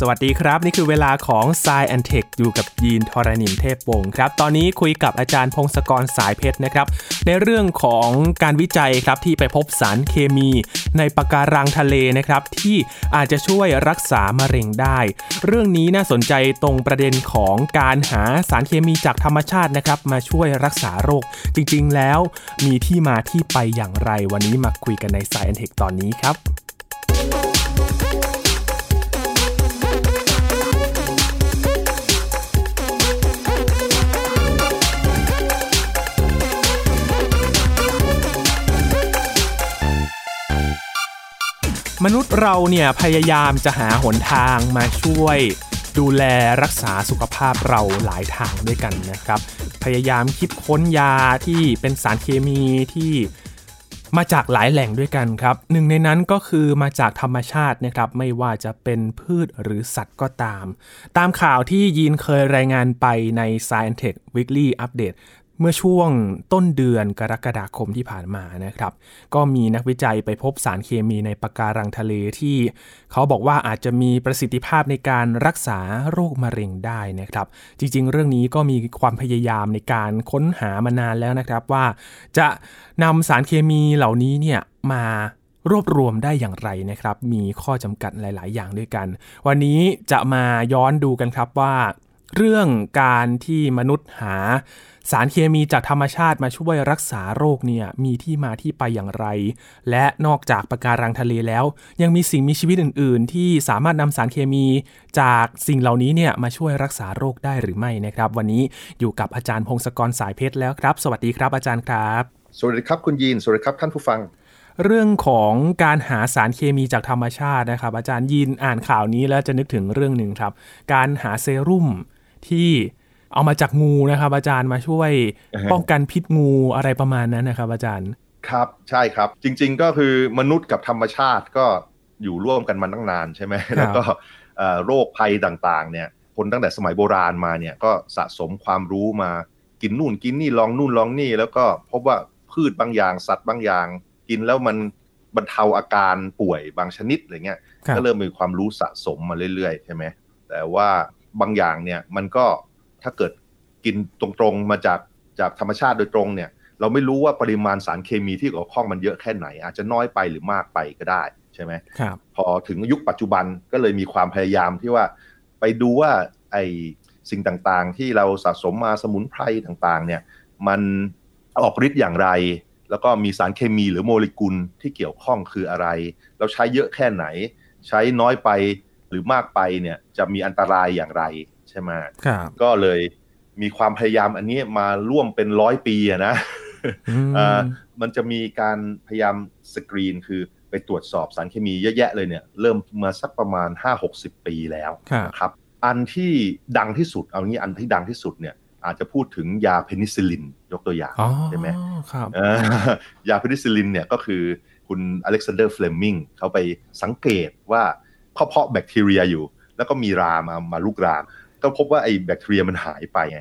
สวัสดีครับ นี่คือเวลาของ s ซแอนเทคอยู่กับยีนทรณินเทพวงศ์ครับ ตอนนี้คุยกับอาจารย์พงศกรสายเพชรนะครับ ในเรื่องของการวิจัยครับที่ไปพบสารเคมีในปะการังทะเลนะครับ ที่อาจจะช่วยรักษามะเร็งได้ เรื่องนี้น่าสนใจตรงประเด็นของการหาสารเคมีจากธรรมชาตินะครับ มาช่วยรักษาโรค จริง ๆ แล้วมีที่มาที่ไปอย่างไรวันนี้มาคุยกันใน s ซแอนเทคตอนนี้ครับ มนุษย์เราเนี่ยพยายามจะหาหนทางมาช่วยดูแลรักษาสุขภาพเราหลายทางด้วยกันนะครับ พยายามคิดค้นยาที่เป็นสารเคมีที่มาจากหลายแหล่งด้วยกันครับหนึ่งในนั้นก็คือมาจากธรรมชาตินะครับ ไม่ว่าจะเป็นพืชหรือสัตว์ก็ตาม ตามข่าวที่ยีนเคยรายงานไปใน Science Tech Weekly Update เมื่อช่วงต้นเดือนกรกฎาคมที่ผ่านมานะครับ ก็มีนักวิจัยไปพบสารเคมีในปะการังทะเลที่เขาบอกว่าอาจจะมีประสิทธิภาพในการรักษาโรคมะเร็งได้นะครับ จริงๆ เรื่องนี้ก็มีความพยายามในการค้นหามานานแล้วนะครับว่า จะนำสารเคมีเหล่านี้เนี่ยมารวบรวมได้อย่างไรนะครับ มีข้อจำกัดหลาย ๆ อย่างด้วยกัน วันนี้จะมาย้อนดูกันครับว่า เรื่องการที่มนุษย์หาสารเคมีจากธรรมชาติมาช่วยรักษาโรคเนี่ยมีที่มาที่ไปอย่างไร และนอกจากปะการังทะเลแล้ว ยังมีสิ่งมีชีวิตอื่น ๆ ที่สามารถนำสารเคมีจากสิ่งเหล่านี้เนี่ยมาช่วยรักษาโรคได้หรือไม่นะครับ วันนี้อยู่กับอาจารย์พงศกรสายเพชรแล้วครับ สวัสดีครับอาจารย์ครับ สวัสดีครับคุณยีนสวัสดีครับท่านผู้ฟัง เรื่องของการหาสารเคมีจากธรรมชาตินะครับ อาจารย์ยินอ่านข่าวนี้แล้วจะนึกถึงเรื่องหนึ่งครับ การหาเซรุ่ม ที่เอามาจากงูนะครับ อาจารย์มาช่วยอ่าฮะป้องกันพิษงูอะไรประมาณนั้นนะครับ อาจารย์ครับใช่ครับ จริง ๆ ก็คือมนุษย์กับธรรมชาติก็อยู่ร่วมกันมาตั้งนานใช่ไหมแล้วก็เอ่อโรคภัยต่างๆ เนี่ย คนตั้งแต่สมัยโบราณมาเนี่ยก็สะสมความรู้มากินนู่นกินนี่ลองนู่นลองนี่ แล้วก็พบว่าพืชบางอย่างสัตว์บางอย่าง กินแล้วมันบรรเทาอาการป่วยบางชนิดอะไรเงี้ยครับก็เริ่มมีความรู้สะสมมาเรื่อยๆใช่ไหมแต่ว่า บางอย่างเนี่ยมันก็ถ้าเกิดกินตรงๆมาจากจากธรรมชาติโดยตรงเนี่ย เราไม่รู้ว่าปริมาณสารเคมีที่เกี่ยวข้องมันเยอะแค่ไหน อาจจะน้อยไปหรือมากไปก็ได้ใช่ไหมครับพอถึงยุคปัจจุบันก็เลยมีความพยายามที่ว่าไปดูว่าไอสิ่งต่างๆ ที่เราสะสมมาสมุนไพรต่างๆเนี่ยมันออกฤทธิ์อย่างไร แล้วก็มีสารเคมีหรือโมเลกุลที่เกี่ยวข้องคืออะไร เราใช้เยอะแค่ไหน ใช้น้อยไป หรือมากไปเนี่ยจะมีอันตรายอย่างไรใช่ไหมครับก็เลยมีความพยายามอันนี้มาร่วมเป็นร้อยปีอะนะอืมเอ่อมันจะมีการพยายามสกรีนคือไปตรวจสอบสารเคมีเยอะแยะเลยเนี่ย เริ่มมาสักประมาณ 5-60 ปีแล้วครับนะครับอันที่ดังที่สุดเอางี้อันที่ดังที่สุดเนี่ยอาจจะพูดถึงยาเพนิซิลลินยกตัวอย่างอ๋อใช่ไหมครับเอ่อยาเพนิซิลลินเนี่ยก็คือคุณอเล็กซานเดอร์เฟลมิงเขาไปสังเกตว่า เขาเพาะแบคทีเรียอยู่ แล้วก็มีรามามาลุกราม ก็พบว่าไอ้แบคทีเรียมันหายไปไง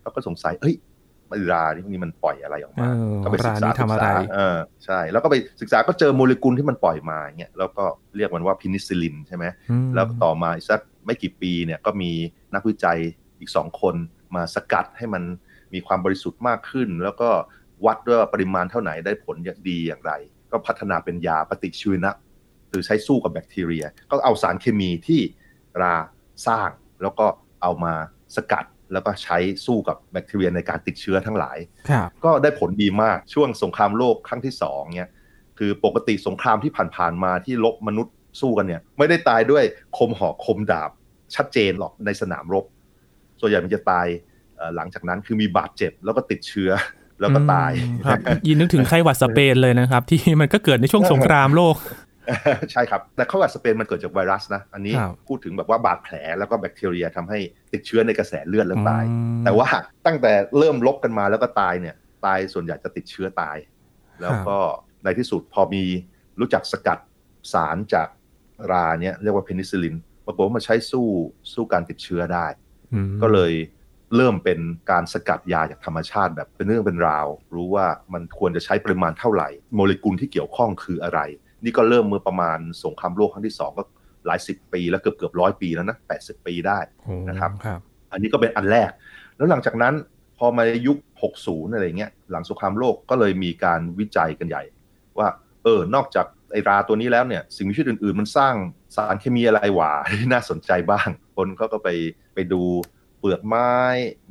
เขาก็สงสัยเอ้ยมันราที่พวกนี้มันปล่อยอะไรออกเอมาอก็ไปศึร้ากนษานี้ทำอะไรศึกษาเออใช่ แล้วก็ไปศึกษาก็เจอโมเลกุลที่มันปล่อยมาเงี้ยแล้วก็เรียกมันว่าพินิซิลินใช่ไหมอืมแล้วต่อมาอีกสักไม่กี่ปีเนี่ยก็มีนักวิจัยอีกสองคนมาสกัดให้มันมีความบริสุทธิ์มากขึ้น แล้วก็วัดด้วยว่าปริมาณเท่าไหนได้ผลอย่างดีอย่างไร ก็พัฒนาเป็นยาปฏิชีวนะ คือใช้สู้กับแบคทีเรีย ก็เอาสารเคมีที่ราสร้างแล้วก็เอามาสกัดแล้วก็ใช้สู้กับแบคทีเรียในการติดเชื้อทั้งหลายครับก็ได้ผลดีมากช่วงสงครามโลกครั้งที่สองเนี่ยคือปกติสงครามที่ผ่านๆมาที่ลบมนุษย์สู้กันเนี่ย ไม่ได้ตายด้วยคมหอกคมดาบชัดเจนหรอกในสนามรบ ส่วนใหญ่มันจะตายเอ่อหลังจากนั้นคือมีบาดเจ็บแล้วก็ติดเชื้อแล้วก็ตายอืมครับยินนึกถึงไข้หวัดสเปนเลยนะครับ ที่มันก็เกิดในช่วงสงครามโลก ใช่ครับ แต่เข้ากับสเปนมันเกิดจากไวรัสนะ อันนี้ครับพูดถึงแบบว่าบาดแผลแล้วก็แบคทีเรียทำให้ติดเชื้อในกระแสเลือดแล้วตายอืมแต่ว่าตั้งแต่เริ่มลบกันมาแล้วก็ตายเนี่ย ตายส่วนใหญ่จะติดเชื้อตาย แล้วก็ในที่สุดพอมีรู้จักสกัดสารจากราเนี่ยเรียกว่าเพนิซิลินปรากฏว่ามาใช้สู้สู้การติดเชื้อได้อืมก็เลยเริ่มเป็นการสกัดยาจากธรรมชาติแบบเป็นเรื่องเป็นราว รู้ว่ามันควรจะใช้ปริมาณเท่าไหร่ โมเลกุลที่เกี่ยวข้องคืออะไร นี่ก็เริ่มเมื่อประมาณสงครามโลกครั้งที่สองก็หลายสิบปีแล้วเกือบเกือบร้อยปีแล้วนะแปดสิบปีได้โอ้นะครับครับ อันนี้ก็เป็นอันแรก แล้วหลังจากนั้นพอมายุค 60 อะไรเงี้ยหลังสงครามโลกก็เลยมีการวิจัยกันใหญ่ ว่าเออนอกจากไอราตัวนี้แล้วเนี่ยสิ่งมีชีวิตอื่นๆ มันสร้างสารเคมีอะไรหว่าที่น่าสนใจบ้าง คนเขาก็ไปไปดูเปลือกไม้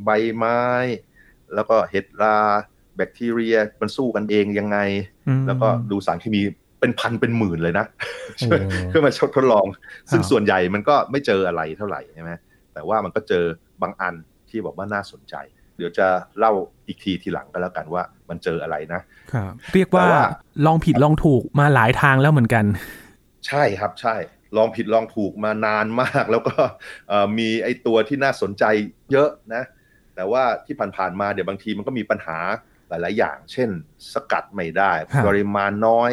ใบไม้ แล้วก็เห็ดราแบคทีเรียมันสู้กันเองยังไงอืมแล้วก็ดูสารเคมี เป็นพันเป็นหมื่นเลยนะโอ้เพื่อมาทดลอง ซึ่งครับส่วนใหญ่มันก็ไม่เจออะไรเท่าไหร่ใช่ไหมแต่ว่ามันก็เจอบางอันที่บอกว่าน่าสนใจ เดี๋ยวจะเล่าอีกทีทีหลังก็แล้วกันว่ามันเจออะไรนะครับเรียกว่าแต่ว่าลองผิดลองถูกมาหลายทางแล้วเหมือนกัน ใช่ครับใช่ลองผิดลองถูกมานานมาก แล้วก็เอ่อมีไอตัวที่น่าสนใจเยอะนะ แต่ว่าที่ผ่านๆมาเดี๋ยวบางทีมันก็มีปัญหาหลาย ๆ อย่าง เช่น สกัดไม่ได้ครับปริมาณน้อย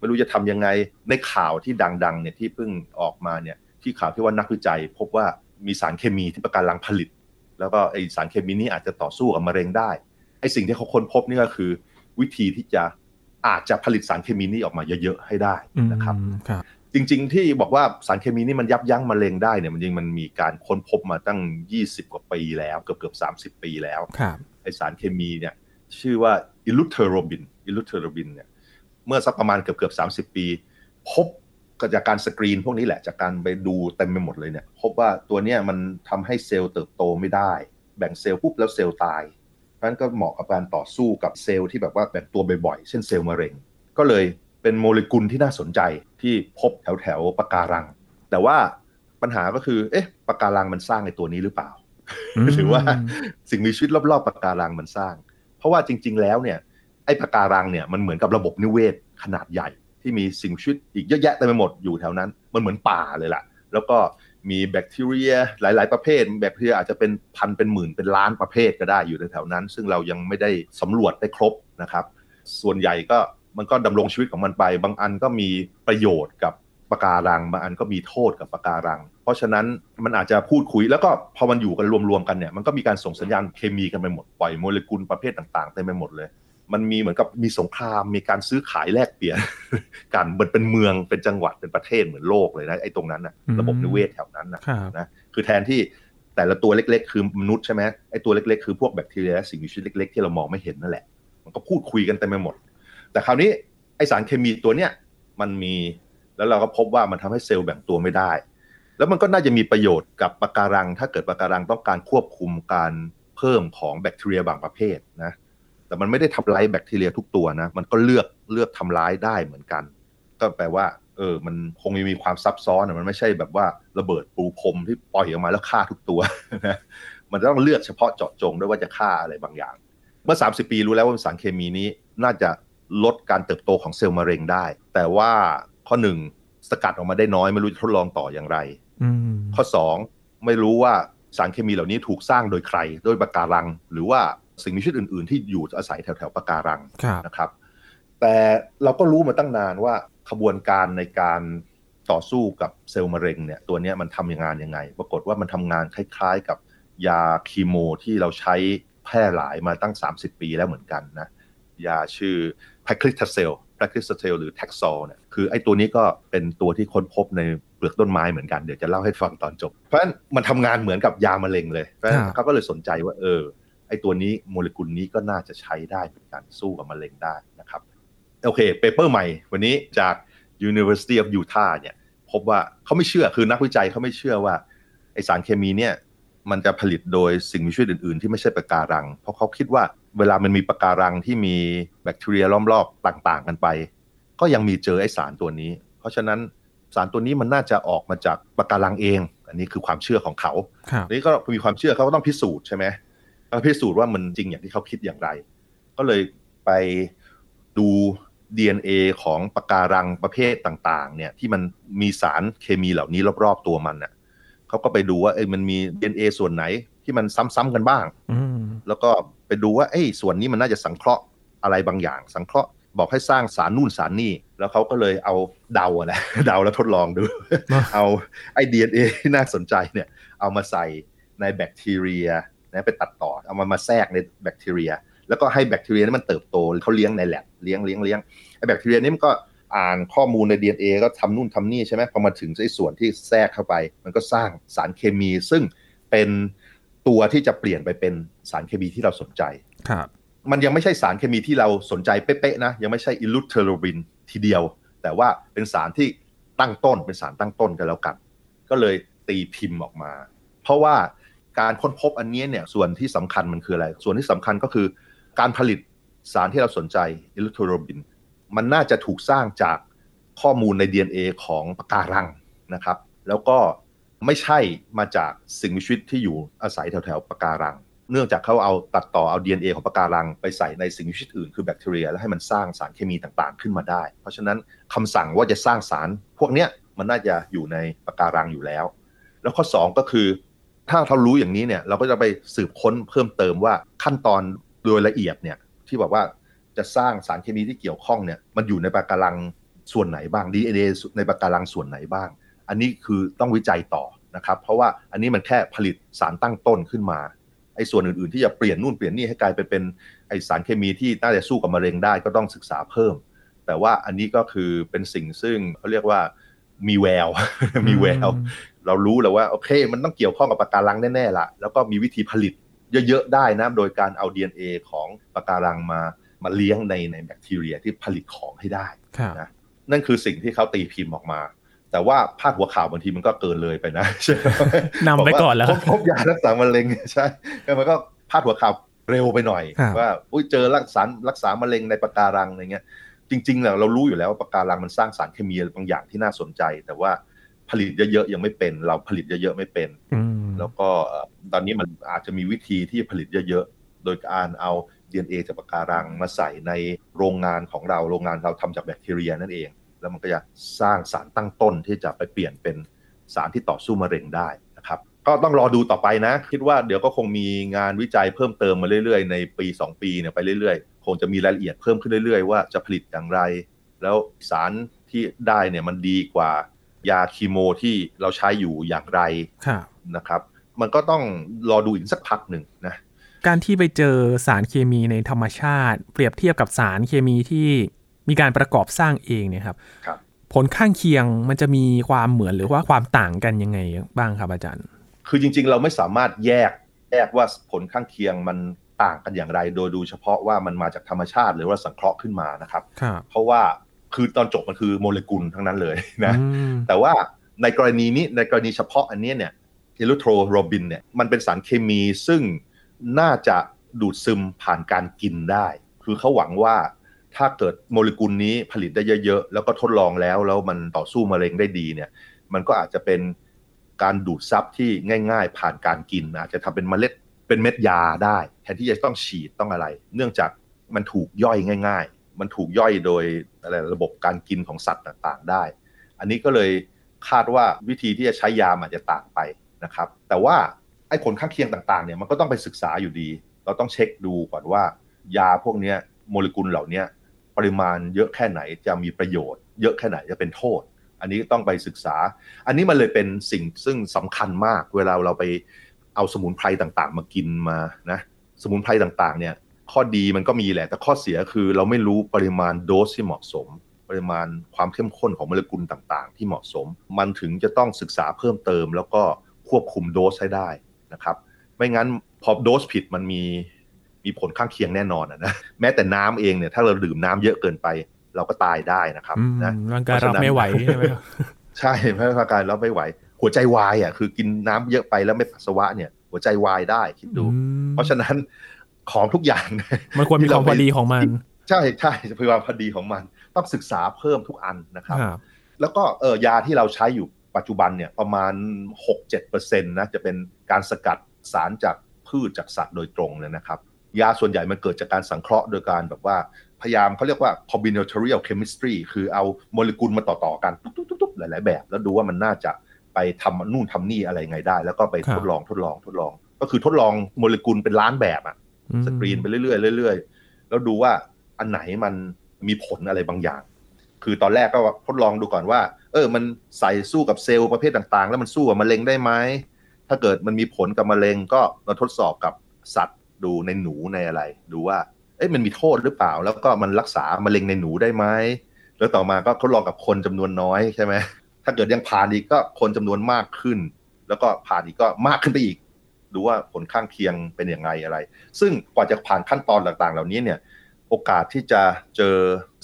ไม่รู้จะทำยังไงในข่าวที่ดังๆเนี่ยที่เพิ่งออกมาเนี่ยที่ข่าวที่ว่านักวิจัย พบว่ามีสารเคมีที่ประการลังผลิต แล้วก็ไอสารเคมีนี้อาจจะต่อสู้กับมะเร็งได้ไอสิ่งที่เขาค้นพบนี่ก็คือ วิธีที่จะอาจจะผลิตสารเคมีนี้ออกมาเยอะๆให้ได้นะครับอืมครับจริง ๆ ที่บอกว่าสารเคมีนี่มันยับยั้งมะเร็งได้เนี่ยมันจริงมันมีการค้นพบมาตั้ง 20 กว่าปีแล้วเกือบเกือบ30ปีแล้วครับไอสารเคมีเนี่ยชื่อว่า eleutherobin eleutherobin เนี่ย เมื่อสักประมาณเกือบเกือบ30ปี พบก็จากการสกรีนพวกนี้แหละจากการไปดูเต็มไปหมดเลยเนี่ย พบว่าตัวเนี้ยมันทำให้เซลล์เติบโตไม่ได้ แบ่งเซลล์ปุ๊บแล้วเซลล์ตายเพราะฉะนั้นก็เหมาะกับการต่อสู้กับเซลล์ที่แบบว่าแบ่งตัวบ่อยๆ เช่นเซลล์มะเร็ง ก็เลยเป็นโมเลกุลที่น่าสนใจที่พบแถวแถวๆปะการัง แต่ว่าปัญหาก็คือ เอ๊ะปะการังมันสร้างในตัวนี้หรือเปล่า หรือว่าสิ่งมีชีวิตรอบๆปะการังมันสร้าง เพราะว่าจริง ๆ แล้วเนี่ย อ้ปะการังเนี่ยมันเหมือนกับระบบนิเวศขนาดใหญ่ ที่มีสิ่งชีวิตอีกเยอะแยะเต็มไปหมดอยู่แถวนั้น มันเหมือนป่าเลยล่ะ แล้วก็มีแบคทีเรียหลาย ๆ ประเภท แบคทีเรียอาจจะเป็นพันเป็นหมื่นเป็นล้านประเภทก็ได้อยู่แถวๆนั้น ซึ่งเรายังไม่ได้สำรวจได้ครบนะครับ ส่วนใหญ่ก็มันก็ดำรงชีวิตของมันไป บางอันก็มีประโยชน์กับปะการังบางอันก็มีโทษกับปะการัง เพราะฉะนั้นมันอาจจะพูดคุยแล้วก็พอมันอยู่กันรวมๆกันเนี่ยมันก็มีการส่งสัญญาณเคมีกันไปหมดปล่อยโมเลกุลประเภทต่างๆเต็มไปหมดเลย มันมีเหมือนกับมีสงครามมีการซื้อขายแลกเปลี่ยนกันเหมือนเป็นเมืองเป็นจังหวัดเป็นประเทศเหมือนโลกเลยนะไอ้ตรงนั้นนะอืมระบบนิเวศแถวนั้นนะครับนะคือแทนที่แต่ละตัวเล็ก ๆ คือมนุษย์ใช่ไหมไอ้ตัวเล็กๆ คือพวกแบคทีเรียและสิ่งมีชีวิตเล็ก ๆ ที่เรามองไม่เห็นนั่นแหละ มันก็พูดคุยกันเต็มไปหมด แต่คราวนี้ไอสารเคมีตัวเนี้ยมันมีแล้วเราก็พบว่ามันทำให้เซลล์แบ่งตัวไม่ได้ แล้วมันก็น่าจะมีประโยชน์กับปะการัง ถ้าเกิดปะการังต้องการควบคุมการเพิ่มของแบคทีเรียบางประเภทนะ แต่มันไม่ได้ทำร้ายแบคทีเรียทุกตัวนะ มันก็เลือกเลือกทำร้ายได้เหมือนกัน ก็แปลว่า เออ มันคงมีความซับซ้อนอะมันไม่ใช่แบบว่าระเบิดปูพรมที่ปล่อยออกมาแล้วฆ่าทุกตัวนะมันต้องเลือกเฉพาะเจาะจงด้วยว่าจะฆ่าอะไรบางอย่าง เมื่อ 30 ปีรู้แล้วว่าสารเคมีนี้น่าจะลดการเติบโตของเซลล์มะเร็งได้ แต่ว่าข้อหนึ่งสกัดออกมาได้น้อยไม่รู้จะทดลองต่ออย่างไรอืมข้อ2ไม่รู้ว่าสารเคมีเหล่านี้ถูกสร้างโดยใคร โดยปะการัง หรือว่า สิ่งมีชีวิตอื่น ๆ ที่อยู่อาศัยแถวๆปะการังครับนะครับ แต่เราก็รู้มาตั้งนานว่าขบวนการในการต่อสู้กับเซลล์มะเร็งเนี่ยตัวเนี้ยมันทำงานยังไง ปรากฏว่ามันทำงานคล้าย ๆ กับยาคีโมที่เราใช้แพร่หลายมาตั้ง 30 ปีแล้วเหมือนกันนะยาชื่อ p a c l i t a c e l p a c l i t a c e l หรือ Taxol เนี่ยคือไอ้ตัวนี้ก็เป็นตัวที่ค้นพบในเปลือกต้นไม้เหมือนกันเดี๋ยวจะเล่าให้ฟังตอนจบ เพราะฉะนั้นมันทำงานเหมือนกับยามะเร็งเลยเพราะฉะนั้นครับเขาก็เลยสนใจว่าเออ ไอ้ตัวนี้โมเลกุลนี้ก็น่าจะใช้ได้เหมือนกันสู้กับมะเร็งได้นะครับโอเคเปเปอร์ใหม่วันนี้จาก University of Utah เนี่ยพบว่าเขาไม่เชื่อคือนักวิจัยเขาไม่เชื่อว่าไอสารเคมีเนี่ยมันจะผลิตโดยสิ่งมีชีวิตอื่น ๆ ที่ไม่ใช่ปะการัง เพราะเขาคิดว่าเวลามันมีปะการังที่มีแบคทีเรียล้อมรอบต่างๆ กันไป ก็ยังมีเจอไอสารตัวนี้ เพราะฉะนั้นสารตัวนี้มันน่าจะออกมาจากปะการังเอง อันนี้คือความเชื่อของเขาครับนี่ก็มีความเชื่อเขาก็ต้องพิสูจน์ใช่ไหม พิสูจน์ว่ามันจริงอย่างที่เขาคิดอย่างไร ก็เลยไปดู DNA ของปะการังประเภทต่าง ๆ เนี่ย ที่มันมีสารเคมีเหล่านี้รอบๆตัวมันน่ะเขาก็ไปดูว่าเอ้ยมันมี DNA ส่วนไหนที่มันซ้ำๆกันบ้างอืมแล้วก็ไปดูว่าเอ้ยส่วนนี้มันน่าจะสังเคราะห์อะไรบางอย่าง สังเคราะห์บอกให้สร้างสารนู่นสารนี่ แล้วเขาก็เลยเอาเดาอะนะเดาแล้วทดลองดู เอาไอ้ DNA ที่น่าสนใจเนี่ย เอามาใส่ในแบคทีเรีย นะไปตัดต่อเอามามาแทรกในแบคทีเรีย แล้วก็ให้แบคทีเรียนั้นมันเติบโตเขาเลี้ยงในแลบเลี้ยงเลี้ยงเลี้ยงไอ้แบคทีเรียนี้มันก็อ่านข้อมูลใน DNA ก็ทำนู่นทำนี่ใช่ไหมพอมาถึงไอ้ส่วนที่แทรกเข้าไป มันก็สร้างสารเคมี ซึ่งเป็นตัวที่จะเปลี่ยนไปเป็นสารเคมีที่เราสนใจครับมันยังไม่ใช่สารเคมีที่เราสนใจเป๊ะๆนะยังไม่ใช่ eleutherobin ทีเดียว แต่ว่าเป็นสารที่ตั้งต้นเป็นสารตั้งต้นกันแล้วกัน ก็เลยตีพิมพ์ออกมา เพราะว่า การค้นพบอันนี้เนี่ยส่วนที่สำคัญมันคืออะไร ส่วนที่สำคัญก็คือ การผลิตสารที่เราสนใจอิลูเทรบิน มันน่าจะถูกสร้างจากข้อมูลใน DNA ของปะการังนะครับ แล้วก็ไม่ใช่มาจากสิ่งมีชีวิตที่อยู่อาศัยแถวๆปะการัง เนื่องจากเขาเอาตัดต่อเอา DNA ของปะการัง ไปใส่ในสิ่งมีชีวิตอื่นคือแบคทีเรีย แล้วให้มันสร้างสารเคมีต่างๆ ขึ้นมาได้ เพราะฉะนั้นคำสั่งว่าจะสร้างสาร พวกเนี้ยมันน่าจะอยู่ในปะการังอยู่แล้ว แล้วข้อ 2 ก็คือ ถ้าเรารู้อย่างนี้เนี่ยเราก็จะไปสืบค้นเพิ่มเติมว่าขั้นตอนโดยละเอียดเนี่ยที่บอกว่าจะสร้างสารเคมีที่เกี่ยวข้องเนี่ยมันอยู่ในปะการังส่วนไหนบ้าง DNA ในปะการังส่วนไหนบ้าง อันนี้คือต้องวิจัยต่อนะครับ เพราะว่าอันนี้มันแค่ผลิตสารตั้งต้นขึ้นมาไอ้ส่วนอื่นๆ ที่จะเปลี่ยนนู่นเปลี่ยนนี่ให้กลายไปเป็นไอสารเคมีที่น่าจะสู้กับมะเร็งได้ก็ต้องศึกษาเพิ่ม แต่ว่าอันนี้ก็คือเป็นสิ่งซึ่งเขาเรียกว่ามีแววมีแวว เรารู้แล้วว่าโอเค มันต้องเกี่ยวข้องกับปะการังแน่ๆละแล้วก็มีวิธีผลิตเยอะๆได้นะโดยการเอา DNA ของปะการังมามาเลี้ยงในในแบคทีเรียที่ผลิตของให้ได้ครับนะนั่นคือสิ่งที่เขาตีพิมพ์ออกมา แต่ว่าพาดหัวข่าวบางทีมันก็เกินเลยไปนะใช่ไหมนำไปก่อนแล้วบว่าพบพบยารักษามะเร็งใช่แล้วมันก็พาดหัวข่าวเร็วไปหน่อยครับว่าอุ้ยเจอรักษารักษามะเร็งในปะการังอะไรเงี้ยจริงๆเนี่ยเรารู้อยู่แล้วว่าปะการังมันสร้างสารเคมีบางอย่างที่น่าสนใจ แต่ว่า ผลิตเยอะๆยังไม่เป็น เราผลิตเยอะๆไม่เป็นอืมแล้วก็เอ่อตอนนี้มันอาจจะมีวิธีที่ผลิตเยอะๆ โดยการเอา DNA จากปะการังมาใส่ในโรงงานของเราโรงงานเราทำจากแบคทีเรียนั่นเอง แล้วมันก็จะสร้างสารตั้งต้นที่จะไปเปลี่ยนเป็นสารที่ต่อสู้มะเร็งได้นะครับ ก็ต้องรอดูต่อไปนะ คิดว่าเดี๋ยวก็คงมีงานวิจัยเพิ่มเติมมาเรื่อยๆ ในปี 2 ปีเนี่ยไปเรื่อยๆ คงจะมีรายละเอียดเพิ่มขึ้นเรื่อยๆ ว่าจะผลิตอย่างไร แล้วสารที่ได้เนี่ยมันดีกว่า ยาคีโมที่เราใช้อยู่อย่างไรครับนะครับ มันก็ต้องรอดูอีกสักพักหนึ่งนะการที่ไปเจอสารเคมีในธรรมชาติ เปรียบเทียบกับสารเคมีที่มีการประกอบสร้างเองเนี่ยครับครับผลข้างเคียงมันจะมีความเหมือนหรือว่าความต่างกันยังไงบ้างครับอาจารย์ คือจริง ๆ เราไม่สามารถแยกแยกว่าผลข้างเคียงมันต่างกันอย่างไร โดยดูเฉพาะว่ามันมาจากธรรมชาติ หรือว่าสังเคราะห์ขึ้นมานะครับครับเพราะว่า คือตอนจบมันคือโมเลกุลทั้งนั้นเลยนะอืมแต่ว่าในกรณีนี้ในกรณีเฉพาะอันเนี้ยเนี่ย eleutherobin เนี่ยมันเป็นสารเคมีซึ่งน่าจะดูดซึมผ่านการกินได้ คือเขาหวังว่าถ้าเกิดโมเลกุลนี้ผลิตได้เยอะๆ แล้วก็ทดลองแล้ว แล้วมันต่อสู้มะเร็งได้ดีเนี่ย มันก็อาจจะเป็นการดูดซับที่ง่าย ๆ ผ่านการกิน อาจจะทำเป็นเมล็ดเป็นเม็ดยาได้ แทนที่จะต้องฉีดต้องอะไร เนื่องจากมันถูกย่อยง่าย ๆ มันถูกย่อยโดย อะไรระบบการกินของสัตว์ต่างๆ ได้ อันนี้ก็เลยคาดว่าวิธีที่จะใช้ยาอาจจะต่างไปนะครับ แต่ว่าไอ้ผลข้างเคียงต่างๆเนี่ยมันก็ต้องไปศึกษาอยู่ดี เราต้องเช็คดูก่อนว่ายาพวกนี้โมเลกุลเหล่านี้ปริมาณเยอะแค่ไหนจะมีประโยชน์ เยอะแค่ไหนจะเป็นโทษ อันนี้ต้องไปศึกษา อันนี้มันเลยเป็นสิ่งซึ่งสำคัญมาก เวลาเราไปเอาสมุนไพรต่างๆ มากินมานะสมุนไพรต่างๆเนี่ย ข้อดีมันก็มีแหละ แต่ข้อเสียคือเราไม่รู้ปริมาณโดสที่เหมาะสม ปริมาณความเข้มข้นของโมเลกุลต่างๆ ที่เหมาะสม มันถึงจะต้องศึกษาเพิ่มเติม แล้วก็ควบคุมโดสให้ได้นะครับ ไม่งั้นพอโดสผิดมันมีมีผลข้างเคียงแน่นอนอะนะแม้แต่น้ำเองเนี่ยถ้าเราดื่มน้ำเยอะเกินไป เราก็ตายได้นะครับอืมนะร่างกายรับไม่ไหวใช่ไหมครับใช่ไม่ร่างกายรับไม่ไหว หัวใจวายอะคือกินน้ำเยอะไปแล้วไม่ปัสสาวะเนี่ยหัวใจวายได้คิดดูอืมเพราะฉะนั้น ของทุกอย่าง มันควรมีความพอดีของมัน ใช่ใช่พยายามพอดีของมัน ต้องศึกษาเพิ่มทุกอันนะครับครับ แล้วก็เออยาที่เราใช้อยู่ปัจจุบันเนี่ยประมาณ 6-7%นะจะเป็นการสกัดสารจากพืชจากสัตว์โดยตรงเลยนะครับ ยาส่วนใหญ่มันเกิดจากการสังเคราะห์โดยการแบบว่าพยายามเขาเรียกว่า combinatorial chemistry คือเอาโมเลกุลมาต่อ ๆ กันตุ๊บๆๆๆหลาย ๆ แบบ แล้วดูว่ามันน่าจะไปทำนู่นทำนี่อะไรไงได้ แล้วก็ไปครับทดลองทดลองทดลอง ก็คือทดลองโมเลกุลเป็นล้านแบบอะอืม สกรีนไปเรื่อยๆเรื่อยๆ แล้วดูว่าอันไหนมันมีผลอะไรบางอย่าง คือตอนแรกก็ทดลองดูก่อนว่า เออ มันใส่สู้กับเซลล์ประเภทต่างๆ แล้วมันสู้กับมะเร็งได้ไหม ถ้าเกิดมันมีผลกับมะเร็งก็มาทดสอบกับสัตว์ดูในหนูในอะไร ดูว่า เอ๊ะมันมีโทษหรือเปล่า แล้วก็มันรักษามะเร็งในหนูได้ไหม แล้วต่อมาก็ทดลองกับคนจำนวนน้อยใช่ไหม ถ้าเกิดยังผ่านอีกก็คนจำนวนมากขึ้น แล้วก็ผ่านอีกก็มากขึ้นไปอีก ดูว่าผลข้างเคียงเป็นอยังไงอะไร ซึ่งกว่าจะผ่านขั้นตอนต่างๆ เหล่านี้เนี่ยโอกาสที่จะเจอ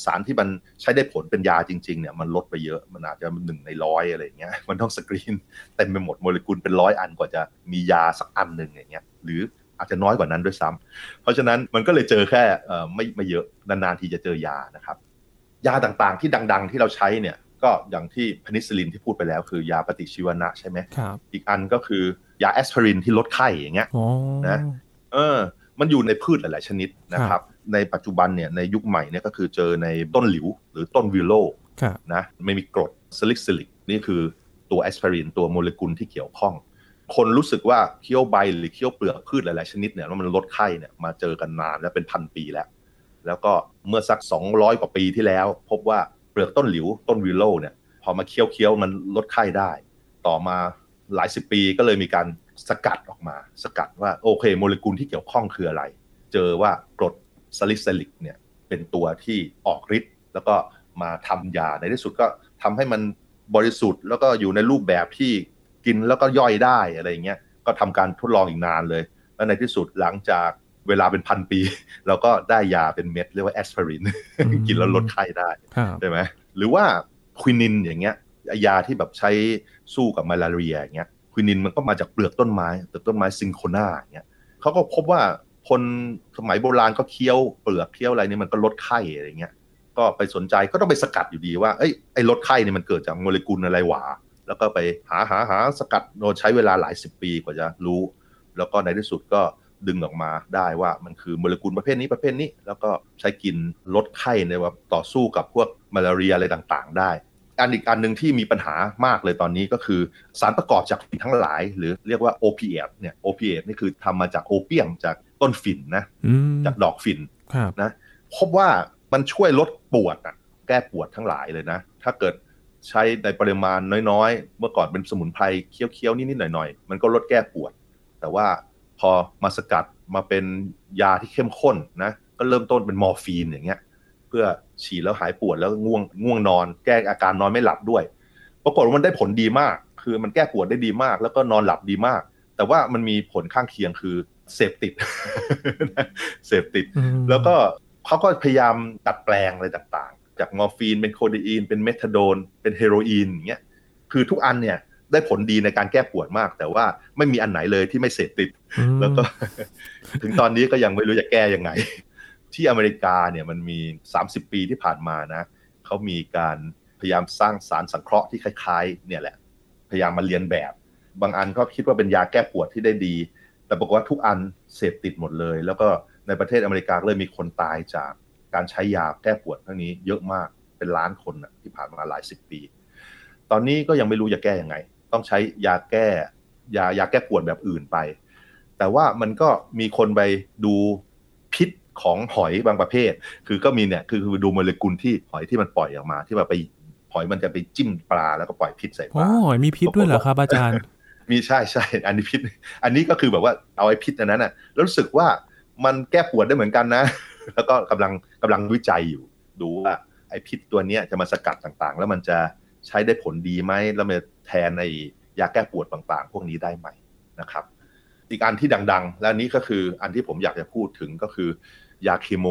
สารที่มันใช้ได้ผลเป็นยาจริงๆเนี่ยมันลดไปเยอะมันอาจจะหนึ่งในร้อยอะไรอย่างเงี้ยมันต้องสกรีนเต็มไปหมดโมเลกุลเป็นร้อยอันกว่าจะมียาสักอันหนึ่งอย่างเงี้ยหรืออาจจะน้อยกว่านั้นด้วยซ้ำเพราะฉะนั้นมันก็เลยเจอแค่ไม่ไม่เยอะนานๆทีจะเจอยานะครับ ยาต่างๆที่ดัง ๆ ที่เราใช้เนี่ย ก็อย่างที่พนิซิลินที่พูดไปแล้ว คือยาปฏิชีวนะใช่ไหมครับอีกอันก็คือยาแอสไพรินที่ลดไข้อย่างเงี้ยนะเออ มันอยู่ในพืชหลาย ๆ ชนิดนะครับ ในปัจจุบันเนี่ยในยุคใหม่เนี่ยก็คือเจอในต้นหลิว หรือต้นวิโลนะไม่มีกรดซาลิซิลิกนี่คือตัวแอสไพรินตัวโมเลกุลที่เกี่ยวข้อง คนรู้สึกว่าเคี้ยวใบหรือเคี้ยวเปลือกพืชหลาย ๆ ชนิดเนี่ยมันลดไข้เนี่ยมาเจอกันนานแล้วเป็นพันปีแล้ว แล้วก็เมื่อสัก 200 กว่าปีที่แล้ว พบว่า เปลือกต้นหลิวต้น willow เนี่ยพอมาเคี้ยวเคี้ยวมันลดไข้ได้ ต่อมาหลายสิบปีก็เลยมีการสกัดออกมา สกัดว่าโอเค โมเลกุลที่เกี่ยวข้องคืออะไร เจอว่ากรดซาลิซิลิกเนี่ยเป็นตัวที่ออกฤทธิ์แล้วก็มาทำยาในที่สุดก็ทำให้มันบริสุทธิ์ แล้วก็อยู่ในรูปแบบที่กินแล้วก็ย่อยได้อะไรเงี้ยก็ทำการทดลองอีกนานเลย แล้วในที่สุดหลังจาก เวลาเป็นพันปี เราก็ได้ยาเป็นเม็ดเรียกว่าแอสไพรินกินแล้วลดไข้ได้ใช่ไหมหรือว่าควินินอย่างเงี้ยยาที่แบบใช้สู้กับมาลาเรียอย่างเงี้ยควินินมันก็มาจากเปลือกต้นไม้เปลือกต้นไม้ซิงโคนาอย่างเงี้ยเขาก็พบว่าคนสมัยโบราณก็เคี้ยวเปลือกเคี้ยวอะไรนี่มันก็ลดไข้อะไรเงี้ยก็ไปสนใจก็ต้องไปสกัดอยู่ดีว่าไอ้ไอ้ลดไข้นี่มันเกิดจากโมเลกุลอะไรหวาแล้วก็ไปหาหาหาสกัดโดยใช้เวลาหลายสิบปีกว่าจะรู้ แล้วก็ในที่สุดก็ ดึงออกมาได้ว่ามันคือโมเลกุลประเภทนี้ประเภทนี้ แล้วก็ใช้กินลดไข้ในว่าต่อสู้กับพวกมาลาเรียอะไรต่างๆ ได้อันอีกอันหนึ่งที่มีปัญหามากเลยตอนนี้ก็คือสารประกอบจากฝิ่นทั้งหลาย หรือเรียกว่า opiate เนี่ย opiate นี่คือทำมาจากโอเปียมจากต้นฝิ่นนะจากดอกฝิ่นนะพบว่ามันช่วยลดปวดอะแก้ปวดทั้งหลายเลยนะ ถ้าเกิดใช้ในปริมาณน้อยๆ เมื่อก่อนเป็นสมุนไพรเคี้ยวๆนิดๆหน่อยๆ มันก็ลดแก้ปวด แต่ว่า พอมาสกัดมาเป็นยาที่เข้มข้นนะก็เริ่มต้นเป็นมอร์ฟีนอย่างเงี้ย เพื่อฉีดแล้วหายปวดแล้วง่วงง่วงนอน แก้อาการนอนไม่หลับด้วย ปรากฏว่ามันได้ผลดีมาก คือมันแก้ปวดได้ดีมาก แล้วก็นอนหลับดีมาก แต่ว่ามันมีผลข้างเคียงคือเสพติดเสพติด แล้วก็เขาก็พยายามดัดแปลงอะไรต่างจากมอร์ฟีนเป็นโคเดอีนเป็นเมทาโดนเป็นเฮโรอีนอย่างเงี้ยคือทุกอันเนี่ย ได้ผลดีในการแก้ปวดมาก แต่ว่าไม่มีอันไหนเลยที่ไม่เสพติด แล้วก็ ถึงตอนนี้ก็ยังไม่รู้จะแก้ยังไง ที่อเมริกาเนี่ยมันมี 30 ปีที่ผ่านมานะเขามีการพยายามสร้างสารสังเคราะห์ที่คล้ายๆ เนี่ยแหละ พยายามมาเรียนแบบ บางอันก็คิดว่าเป็นยาแก้ปวดที่ได้ดี แต่บอกว่าทุกอันเสพติดหมดเลย แล้วก็ในประเทศอเมริกาเลยมีคนตายจากการใช้ยาแก้ปวดทั้งนี้เยอะมากเป็นล้านคนนะที่ผ่านมาหลายสิบปี ตอนนี้ก็ยังไม่รู้จะแก้ยังไง ต้องใช้ยาแก้ยายาแก้ปวดแบบอื่นไป แต่ว่ามันก็มีคนไปดูพิษของหอยบางประเภท คือก็มีเนี่ยคือคือดูโมเลกุลที่หอยที่มันปล่อยออกมา ที่แบบไปหอยมันจะไปจิ้มปลาแล้วก็ปล่อยพิษใส่ปลาหอยมีพิษด้วยเหรอครับอาจารย์ มีใช่ใช่อันนี้พิษ อันนี้ก็คือแบบว่าเอาไอ้พิษอันนั้นน่ะแล้วรู้สึกว่ามันแก้ปวดได้เหมือนกันนะ แล้วก็กำลังกำลังวิจัยอยู่ ดูว่าไอ้พิษตัวนี้จะมาสกัดต่างๆ แล้วมันจะใช้ได้ผลดีไหมแล้วมัน แทนในยาแก้ปวดต่างๆ พวกนี้ได้ไหมนะครับ อีกอันที่ดังๆ และนี้ก็คืออันที่ผมอยากจะพูดถึงก็คือยาเคมี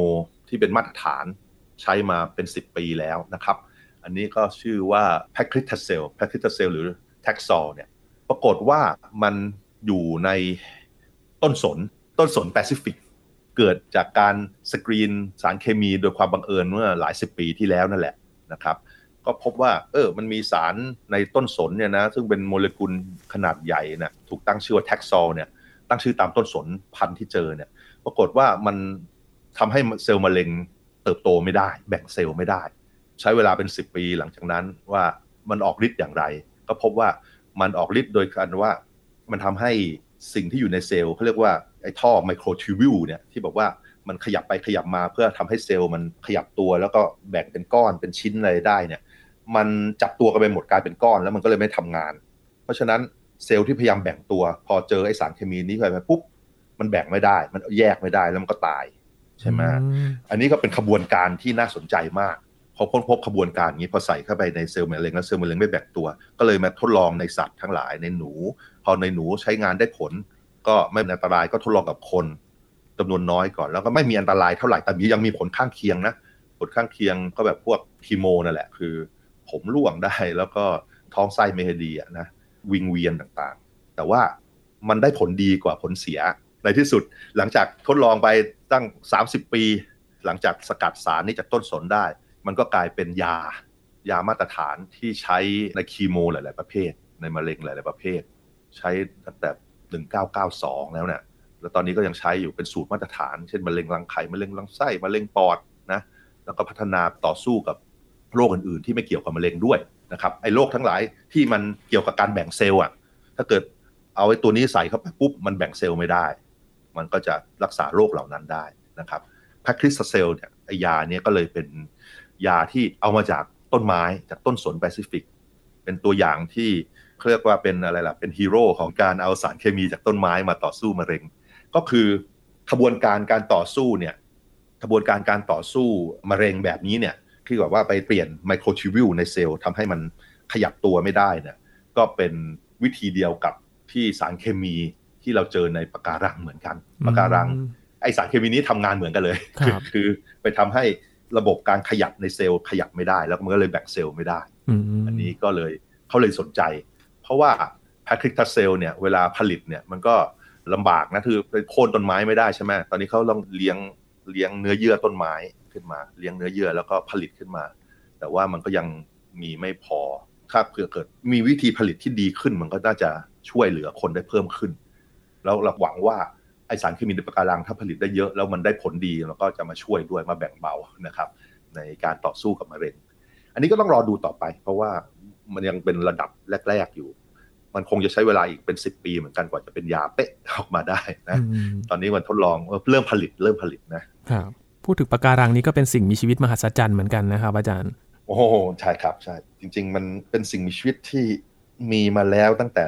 ที่เป็นมาตรฐานใช้มาเป็น 10 ปีแล้วนะครับ อันนี้ก็ชื่อว่า paclitaxel paclitaxel หรือ Taxol เนี่ยปรากฏว่ามันอยู่ในต้นสนต้นสนแปซิฟิกเกิดจากการสกรีนสารเคมีโดยความบังเอิญเมื่อหลายสิบปีที่แล้วนั่นแหละนะครับ ก็พบว่า เออ มันมีสารในต้นสนเนี่ยนะ ซึ่งเป็นโมเลกุลขนาดใหญ่นะถูกตั้งชื่อว่า Taxol เนี่ย ตั้งชื่อตามต้นสนพันธุ์ที่เจอเนี่ย ปรากฏว่ามันทำให้เซลล์มะเร็งเติบโตไม่ได้ แบ่งเซลล์ไม่ได้ ใช้เวลาเป็น 10 ปีหลังจากนั้นว่ามันออกฤทธิ์อย่างไร ก็พบว่ามันออกฤทธิ์โดยการว่ามันทำให้สิ่งที่อยู่ในเซลล์เขาเรียกว่าไอ้ท่อ microtubule เนี่ยที่บอกว่ามันขยับไปขยับมาเพื่อทำให้เซลล์มันขยับตัวแล้วก็แบ่งเป็นก้อนเป็นชิ้นอะไรได้เนี่ย มันจับตัวกันไปหมดกลายเป็นก้อนแล้วมันก็เลยไม่ทำงาน เพราะฉะนั้นเซลล์ที่พยายามแบ่งตัว พอเจอไอสารเคมีนี้ไปปุ๊บมันแบ่งไม่ได้ มันแยกไม่ได้แล้วมันก็ตายใช่ไหมอันนี้ก็เป็นขบวนการที่น่าสนใจมากพอค้นพบขบวนการนี้พอใส่เข้าไปในเซลล์มะเร็งแล้วเซลล์มะเร็งไม่แบ่งตัว ก็เลยมาทดลองในสัตว์ทั้งหลายในหนู พอในหนูใช้งานได้ผล ก็ไม่อันตรายก็ทดลองกับคนจำนวนน้อยก่อน แล้วก็ไม่มีอันตรายเท่าไหร่แต่ยังมีผลข้างเคียงนะผลข้างเคียงก็แบบพวกคีโมนั่นแหละคือ ผมร่วงได้ แล้วก็ท้องไส้ไม่ดีนะวิงเวียนต่างๆ แต่ว่ามันได้ผลดีกว่าผลเสียในที่สุดหลังจากทดลองไปตั้ง 30 ปี หลังจากสกัดสารนี้จากต้นสนได้ มันก็กลายเป็นยา ยามาตรฐานที่ใช้ในคีโมหลาย ๆ ประเภท ในมะเร็งหลาย ๆ ประเภท ใช้ตั้งแต่ 1992 แล้วเนี่ยแล้วตอนนี้ก็ยังใช้อยู่เป็นสูตรมาตรฐาน เช่นมะเร็งรังไข่มะเร็งลำไส้มะเร็งปอดนะแล้วก็พัฒนาต่อสู้กับ โรคอื่นๆ ที่ไม่เกี่ยวกับมะเร็งด้วยนะครับไอ้โรคทั้งหลายที่มันเกี่ยวกับการแบ่งเซลล์อะถ้าเกิดเอาไอ้ตัวนี้ใส่เข้าไปปุ๊บมันแบ่งเซลล์ไม่ได้ มันก็จะรักษาโรคเหล่านั้นได้นะครับ paclitaxel เนี่ยไอ้ยาเนี่ยก็เลยเป็นยาที่เอามาจากต้นไม้จากต้นสนแปซิฟิก เป็นตัวอย่างที่เรียกว่าเป็นอะไรล่ะเป็นฮีโร่ของการเอาสารเคมีจากต้นไม้มาต่อสู้มะเร็ง ก็คือขบวนการการต่อสู้เนี่ยขบวนการการต่อสู้มะเร็งแบบนี้เนี่ย ที่บอกว่าไปเปลี่ยน microtubule ในเซลล์ทำให้มันขยับตัวไม่ได้เนี่ยก็เป็นวิธีเดียวกับที่สารเคมีที่เราเจอในปะการังเหมือนกันปะการังไอสารเคมีนี้ทำงานเหมือนกันเลยคือไปทำให้ระบบการขยับในเซลล์ขยับไม่ได้ แล้วมันก็เลยแบ่งเซลล์ไม่ได้อันนี้ก็เลยเขาเลยสนใจ เพราะว่าแพคริกทัสเซลเนี่ยเวลาผลิตเนี่ยมันก็ลำบากนะคือไปโค่นต้นไม้ไม่ได้ใช่ไหมตอนนี้เขาต้องเลี้ยงเลี้ยงเนื้อเยื่อต้นไม้ ขึ้นมา เลี้ยงเนื้อเยื่อแล้วก็ผลิตขึ้นมา แต่ว่ามันก็ยังมีไม่พอถ้าเผื่อเกิด มีวิธีผลิตที่ดีขึ้น มันก็น่าจะช่วยเหลือคนได้เพิ่มขึ้น แล้วเราหวังว่าไอสารเคมีในปะการังถ้าผลิตได้เยอะแล้วมันได้ผลดีเราก็จะมาช่วยด้วยมาแบ่งเบานะครับ ในการต่อสู้กับมะเร็ง อันนี้ก็ต้องรอดูต่อไป เพราะว่ามันยังเป็นระดับแรก ๆอยู่ มันคงจะใช้เวลาอีกเป็นสิบปีเหมือนกันกว่าจะเป็นยาเป๊ะออกมาได้นะ ตอนนี้มันทดลองเริ่มผลิตเริ่มผลิตนะครับ พูดถึงปะการังนี้ก็เป็นสิ่งมีชีวิตมหัศจรรย์เหมือนกันนะครับ อาจารย์ โอ้ใช่ครับใช่จริง ๆ มันเป็นสิ่งมีชีวิตที่มีมาแล้วตั้งแต่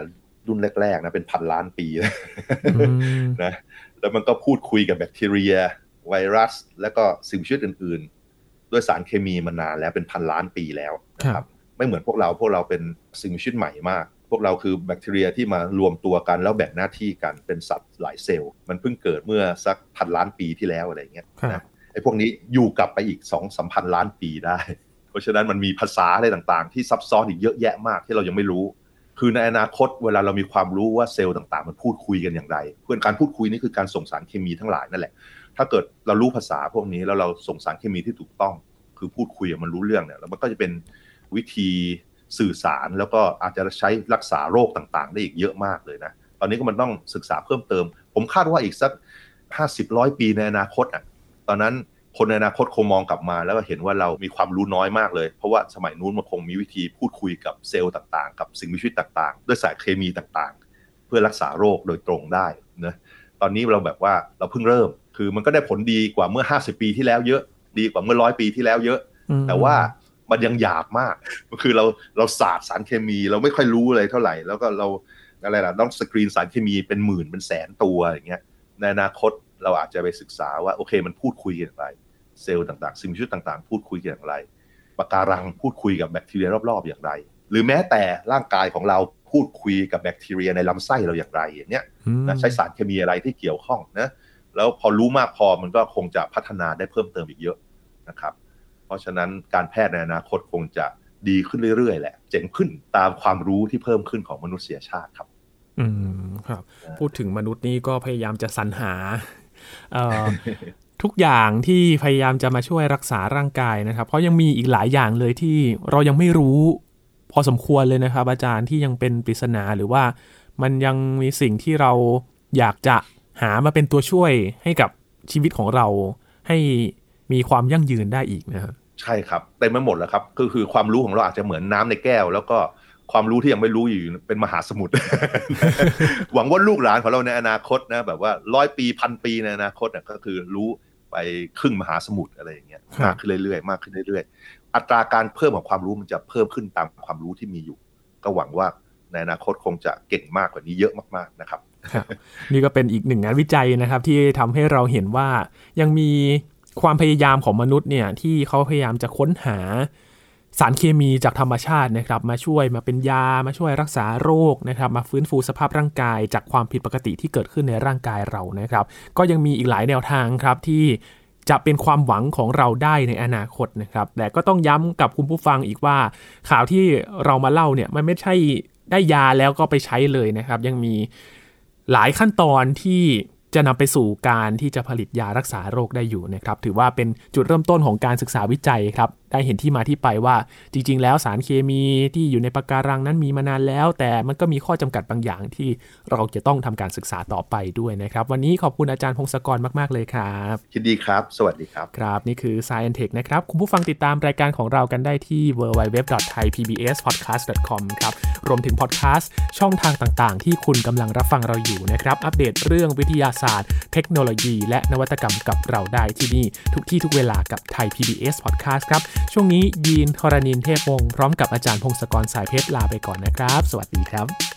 รุ่นแรกๆนะเป็นพันล้านปีนะแล้วมันก็พูดคุยกับแบคทีเรีย ไวรัส แล้วก็สิ่งมีชีวิตอื่น ๆ ด้วยสารเคมีมานานแล้วเป็นพันล้านปีแล้วนะครับไม่เหมือนพวกเราพวกเราเป็นสิ่งมีชีวิตใหม่มาก พวกเราคือแบคทีเรียที่มารวมตัวกันแล้วแบ่งหน้าที่กันเป็นสัตว์หลายเซลล์ มันเพิ่งเกิดเมื่อสักพันล้านปีที่แล้วอะไรเงี้ยนะไอ้พวกนี้อยู่กลับไปอีกสองสามพันล้านปีได้ เพราะฉะนั้นมันมีภาษาอะไรต่างๆ ที่ซับซ้อนอีกเยอะแยะมากที่เรายังไม่รู้ คือในอนาคตเวลาเรามีความรู้ว่าเซลล์ต่างๆ มันพูดคุยกันอย่างไร เพื่อการพูดคุยนี่คือการส่งสารเคมีทั้งหลายนั่นแหละ ถ้าเกิดเรารู้ภาษาพวกนี้แล้วเราส่งสารเคมีที่ถูกต้อง คือพูดคุยมันรู้เรื่องเนี่ยแล้วมันก็จะเป็นวิธีสื่อสารแล้วก็อาจจะใช้รักษาโรคต่างๆ ได้อีกเยอะมากเลยนะ ตอนนี้ก็มันต้องศึกษาเพิ่มเติม ผมคาดว่าอีกสักห้าสิบร้อยปีในอนาคตอะ ตอนนั้นคนในอนาคตคงมองกลับมา แล้วก็เห็นว่าเรามีความรู้น้อยมากเลย เพราะว่าสมัยนู้นมันคงมีวิธีพูดคุยกับเซลล์ต่างๆ กับสิ่งมีชีวิตต่างๆ ด้วยสารเคมีต่างๆ เพื่อรักษาโรคโดยตรงได้นะตอนนี้เราแบบว่าเราเพิ่งเริ่ม คือมันก็ได้ผลดีกว่าเมื่อ 50 ปีที่แล้วเยอะ ดีกว่าเมื่อร้อยปีที่แล้วเยอะ แต่ว่ามันยังหยาบมากคือเราเราศาสตร์สารเคมีเราไม่ค่อยรู้อะไรเท่าไหร่ แล้วก็เราอะไรล่ะต้องสกรีนสารเคมีเป็นหมื่นเป็นแสนตัวอย่างเงี้ยในอนาคต เราอาจจะไปศึกษาว่าโอเค มันพูดคุยกันไปเซลล์ต่างๆ สิ่งมีชีวิตต่างๆ พูดคุยกันอย่างไรปะการังพูดคุยกับแบคทีเรียรอบๆอย่างไร หรือแม้แต่ร่างกายของเราพูดคุยกับแบคทีเรียในลำไส้เราอย่างไรอย่างเนี้ยใช้สารเคมีอะไรที่เกี่ยวข้องนะแล้วพอรู้มากพอมันก็คงจะพัฒนาได้เพิ่มเติมอีกเยอะนะครับ เพราะฉะนั้นการแพทย์ในอนาคตคงจะดีขึ้นเรื่อยๆแหละ เจ๋งขึ้นตามความรู้ที่เพิ่มขึ้นของมนุษยชาติครับ อืมครับ พูดถึงมนุษย์นี่ก็พยายามจะสรรหา ทุกอย่างที่พยายามจะมาช่วยรักษาร่างกายนะครับ เพราะยังมีอีกหลายอย่างเลยที่เรายังไม่รู้ พอสมควรเลยนะครับ อาจารย์ที่ยังเป็นปริศนาหรือว่ามันยังมีสิ่งที่เราอยากจะหามาเป็นตัวช่วยให้กับชีวิตของเราให้มีความยั่งยืนได้อีกนะครับใช่ครับเต็มไปหมดแล้วครับก็คือความรู้ของเราอาจจะเหมือนน้ำในแก้ว แล้วก็ ความรู้ที่ยังไม่รู้อยู่เป็นมหาสมุทร หวังว่าลูกหลานของเราในอนาคตนะแบบว่าร้อยปีพันปีในอนาคตก็คือรู้ไปครึ่งมหาสมุทรอะไรอย่างเงี้ยมากขึ้นเรื่อยๆมากขึ้นเรื่อยๆ อัตราการเพิ่มของความรู้มันจะเพิ่มขึ้นตามความรู้ที่มีอยู่ ก็หวังว่าในอนาคตคงจะเก่งมากกว่านี้เยอะมากๆนะครับ นี่ก็เป็นอีกหนึ่งงานวิจัยนะครับ ที่ทำให้เราเห็นว่ายังมีความพยายามของมนุษย์เนี่ยที่เขาพยายามจะค้นหา สารเคมีจากธรรมชาตินะครับมาช่วยมาเป็นยามาช่วยรักษาโรคนะครับมาฟื้นฟูสภาพร่างกายจากความผิดปกติที่เกิดขึ้นในร่างกายเรานะครับ ก็ยังมีอีกหลายแนวทางครับที่จะเป็นความหวังของเราได้ในอนาคตนะครับ แต่ก็ต้องย้ำกับคุณผู้ฟังอีกว่า ข่าวที่เรามาเล่าเนี่ยมันไม่ใช่ได้ยาแล้วก็ไปใช้เลยนะครับ ยังมีหลายขั้นตอนที่จะนำไปสู่การที่จะผลิตยารักษาโรคได้อยู่นะครับ ถือว่าเป็นจุดเริ่มต้นของการศึกษาวิจัยครับได้เห็นที่มาที่ไปว่า จริง ๆ แล้วสารเคมีที่อยู่ในปะการังนั้นมีมานานแล้ว แต่มันก็มีข้อจำกัดบางอย่างที่เราจะต้องทำการศึกษาต่อไปด้วยนะครับ วันนี้ขอบคุณอาจารย์พงศกรมาก ๆ เลยครับยินดีครับ สวัสดีครับ ครับ นี่คือ Science Tech นะครับ คุณผู้ฟังติดตามรายการของเรากันได้ที่ www.thaipbspodcast.com ครับ รวมถึงพอดแคสต์ช่องทางต่างๆ ที่คุณกำลังรับฟังเราอยู่นะครับ อัปเดตเรื่องวิทยาศาสตร์ เทคโนโลยี และนวัตกรรมกับเราได้ที่นี่ทุกที่ทุกเวลากับไทย PBS Podcast ครับช่วงนี้ยีนทรณินเทพวงศ์พร้อมกับอาจารย์พงศกรสายเพชรลาไปก่อนนะครับ สวัสดีครับ